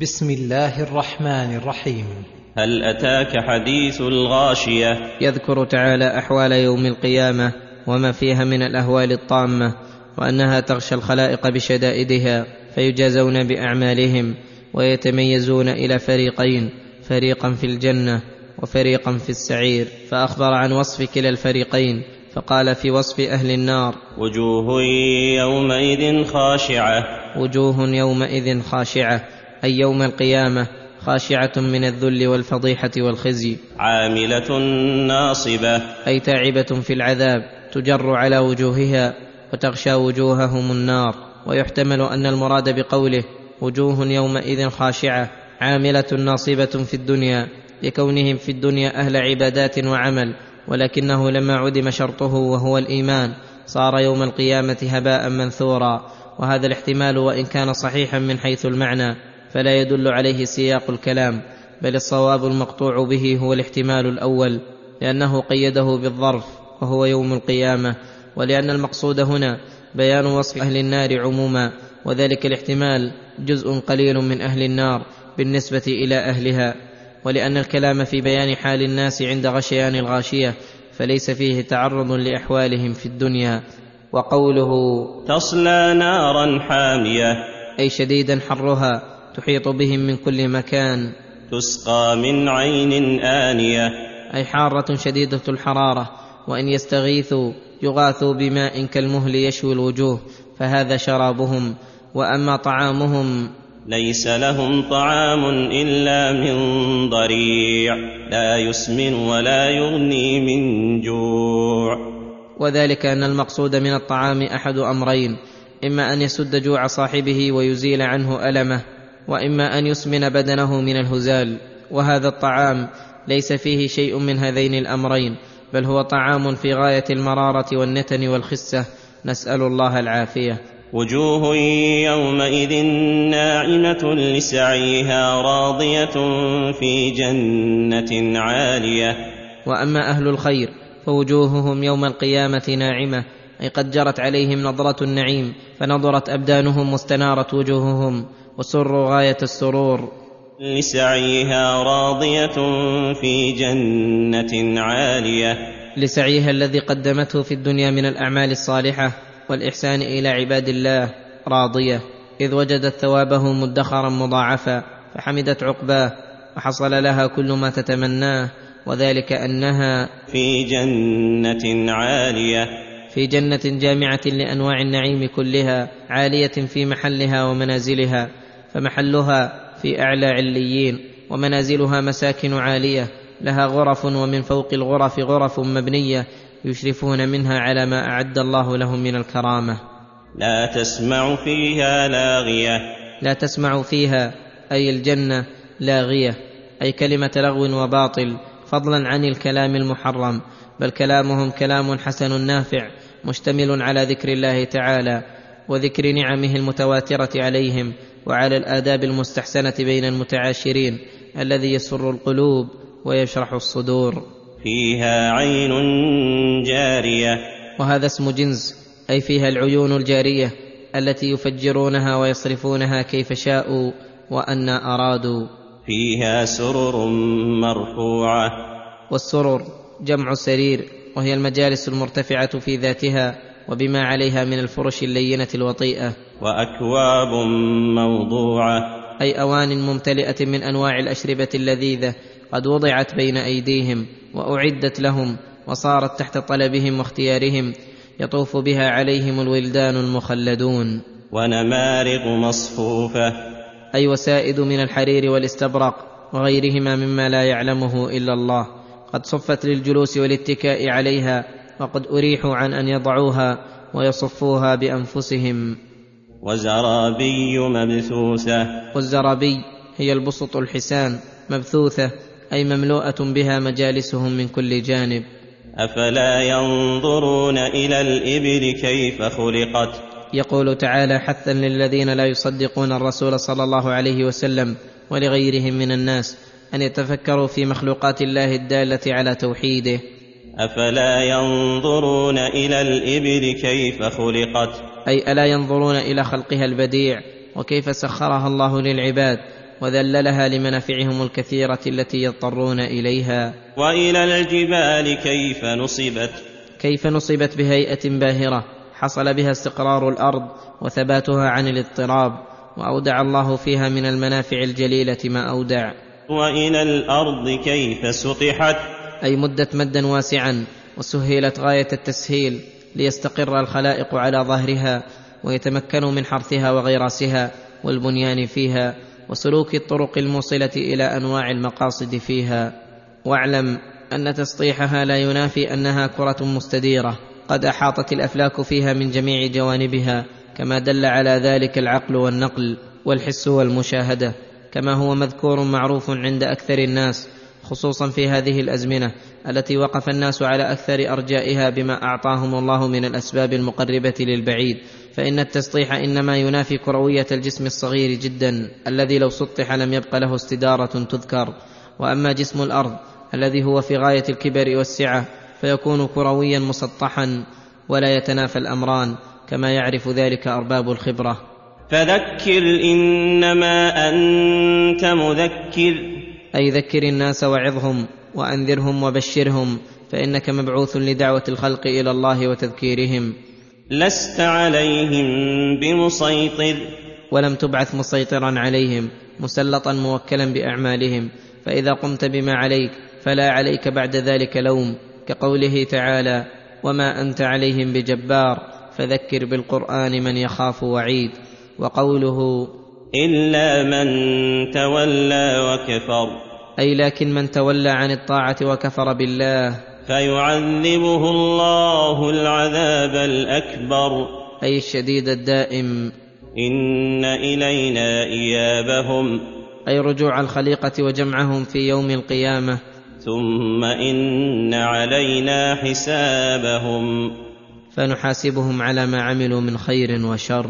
بسم الله الرحمن الرحيم. هل أتاك حديث الغاشية؟ يذكر تعالى أحوال يوم القيامة وما فيها من الأهوال الطامة وأنها تغشى الخلائق بشدائدها فيجازون بأعمالهم ويتميزون إلى فريقين فريقا في الجنة وفريقا في السعير. فأخبر عن وصف كلا الفريقين فقال في وصف أهل النار وجوه يومئذ خاشعة. وجوه يومئذ خاشعة. أي يوم القيامة خاشعة من الذل والفضيحة والخزي. عاملة ناصبة. أي تعبة في العذاب تجر على وجوهها وتغشى وجوههم النار. ويحتمل أن المراد بقوله وجوه يومئذ خاشعة عاملة ناصبة في الدنيا لكونهم في الدنيا أهل عبادات وعمل. ولكنه لما عدم شرطه وهو الإيمان صار يوم القيامة هباء منثورا. وهذا الاحتمال وإن كان صحيحا من حيث المعنى. فلا يدل عليه سياق الكلام بل الصواب المقطوع به هو الاحتمال الأول لأنه قيده بالظرف وهو يوم القيامة ولأن المقصود هنا بيان وصف أهل النار عموما وذلك الاحتمال جزء قليل من أهل النار بالنسبة إلى أهلها ولأن الكلام في بيان حال الناس عند غشيان الغاشية فليس فيه تعرض لأحوالهم في الدنيا. وقوله تصلى نارا حامية. أي شديدا حرها تحيط بهم من كل مكان. تسقى من عين آنية. أي حارة شديدة الحرارة. وإن يستغيثوا يغاثوا بماء كالمهل يشوي الوجوه فهذا شرابهم. وأما طعامهم ليس لهم طعام إلا من ضريع. لا يسمن ولا يغني من جوع. وذلك أن المقصود من الطعام أحد أمرين. إما أن يسد جوع صاحبه ويزيل عنه ألمه. وإما أن يسمن بدنه من الهزال وهذا الطعام ليس فيه شيء من هذين الأمرين بل هو طعام في غاية المرارة والنتن والخسة. نسأل الله العافية. وجوه يومئذ ناعمة لسعيها راضية في جنة عالية. وأما أهل الخير فوجوههم يوم القيامة ناعمة أي قد جرت عليهم نظرة النعيم فنظرت أبدانهم واستنارت وجوههم وسروا غاية السرور. لسعيها راضية في جنة عالية. لسعيها الذي قدمته في الدنيا من الأعمال الصالحة والإحسان إلى عباد الله راضية إذ وجدت ثوابه مدخرا مضاعفا فحمدت عقباه وحصل لها كل ما تتمناه وذلك أنها في جنة عالية. في جنة جامعة لأنواع النعيم كلها عالية في محلها ومنازلها فمحلها في أعلى عليين ومنازلها مساكن عالية لها غرف ومن فوق الغرف غرف مبنية يشرفون منها على ما أعد الله لهم من الكرامة. لا تسمع فيها لاغية. لا تسمع فيها أي الجنة لاغية أي كلمة لغو وباطل فضلا عن الكلام المحرم بل كلامهم كلام حسن نافع مشتمل على ذكر الله تعالى وذكر نعمه المتواترة عليهم وعلى الآداب المستحسنة بين المتعاشرين الذي يسر القلوب ويشرح الصدور. فيها عين جارية. وهذا اسم جنس أي فيها العيون الجارية التي يفجرونها ويصرفونها كيف شاءوا وان أرادوا. فيها سرر مرفوعة. والسرر جمع سرير وهي المجالس المرتفعة في ذاتها وبما عليها من الفرش اللينة الوطيئة. وأكواب موضوعة. أي أوان ممتلئة من أنواع الأشربة اللذيذة قد وضعت بين أيديهم وأعدت لهم وصارت تحت طلبهم واختيارهم يطوف بها عليهم الولدان المخلدون. ونمارق مصفوفة. أي وسائد من الحرير والاستبرق وغيرهما مما لا يعلمه إلا الله. قد صفت للجلوس والاتكاء عليها وقد أريحوا عن أن يضعوها ويصفوها بأنفسهم. وزرابي مبثوثة. والزرابي هي البسط الحسان مبثوثة أي مملوءة بها مجالسهم من كل جانب. أفلا ينظرون إلى الإبل كيف خلقت؟ يقول تعالى حثا للذين لا يصدقون الرسول صلى الله عليه وسلم ولغيرهم من الناس أن يتفكروا في مخلوقات الله الدالة على توحيده. أفلا ينظرون إلى الإبل كيف خلقت؟ أي ألا ينظرون إلى خلقها البديع وكيف سخرها الله للعباد وذللها لمنافعهم الكثيرة التي يضطرون إليها؟ وإلى الجبال كيف نصبت؟ كيف نصبت بهيئة باهرة؟ حصل بها استقرار الأرض وثباتها عن الاضطراب وأودع الله فيها من المنافع الجليلة ما أودع. وإلى الأرض كيف سطحت؟ أي مدت مدا واسعا وسهلت غاية التسهيل ليستقر الخلائق على ظهرها ويتمكنوا من حرثها وغراسها والبنيان فيها وسلوك الطرق الموصلة إلى أنواع المقاصد فيها. واعلم أن تسطيحها لا ينافي أنها كرة مستديرة. قد أحاطت الأفلاك فيها من جميع جوانبها كما دل على ذلك العقل والنقل والحس والمشاهدة كما هو مذكور معروف عند أكثر الناس خصوصا في هذه الأزمنة التي وقف الناس على أكثر أرجائها بما أعطاهم الله من الأسباب المقربة للبعيد فإن التسطيح إنما ينافي كروية الجسم الصغير جدا الذي لو سطح لم يبق له استدارة تذكر وأما جسم الأرض الذي هو في غاية الكبر والسعة فيكون كرويا مسطحا ولا يتنافى الأمران كما يعرف ذلك أرباب الخبرة. فذكر إنما أنت مذكر. أي ذكر الناس وعظهم وأنذرهم وبشرهم فإنك مبعوث لدعوة الخلق إلى الله وتذكيرهم. لست عليهم بمسيطر. ولم تبعث مسيطرا عليهم مسلطا موكلا بأعمالهم. فإذا قمت بما عليك فلا عليك بعد ذلك لوم. كقوله تعالى وما أنت عليهم بجبار فذكر بالقرآن من يخاف وعيد وقوله إلا من تولى وكفر. أي لكن من تولى عن الطاعة وكفر بالله. فيعذبه الله العذاب الأكبر. أي الشديد الدائم. إن إلينا إيابهم. أي رجوع الخليقة وجمعهم في يوم القيامة. ثم إن علينا حسابهم. فنحاسبهم على ما عملوا من خير وشر.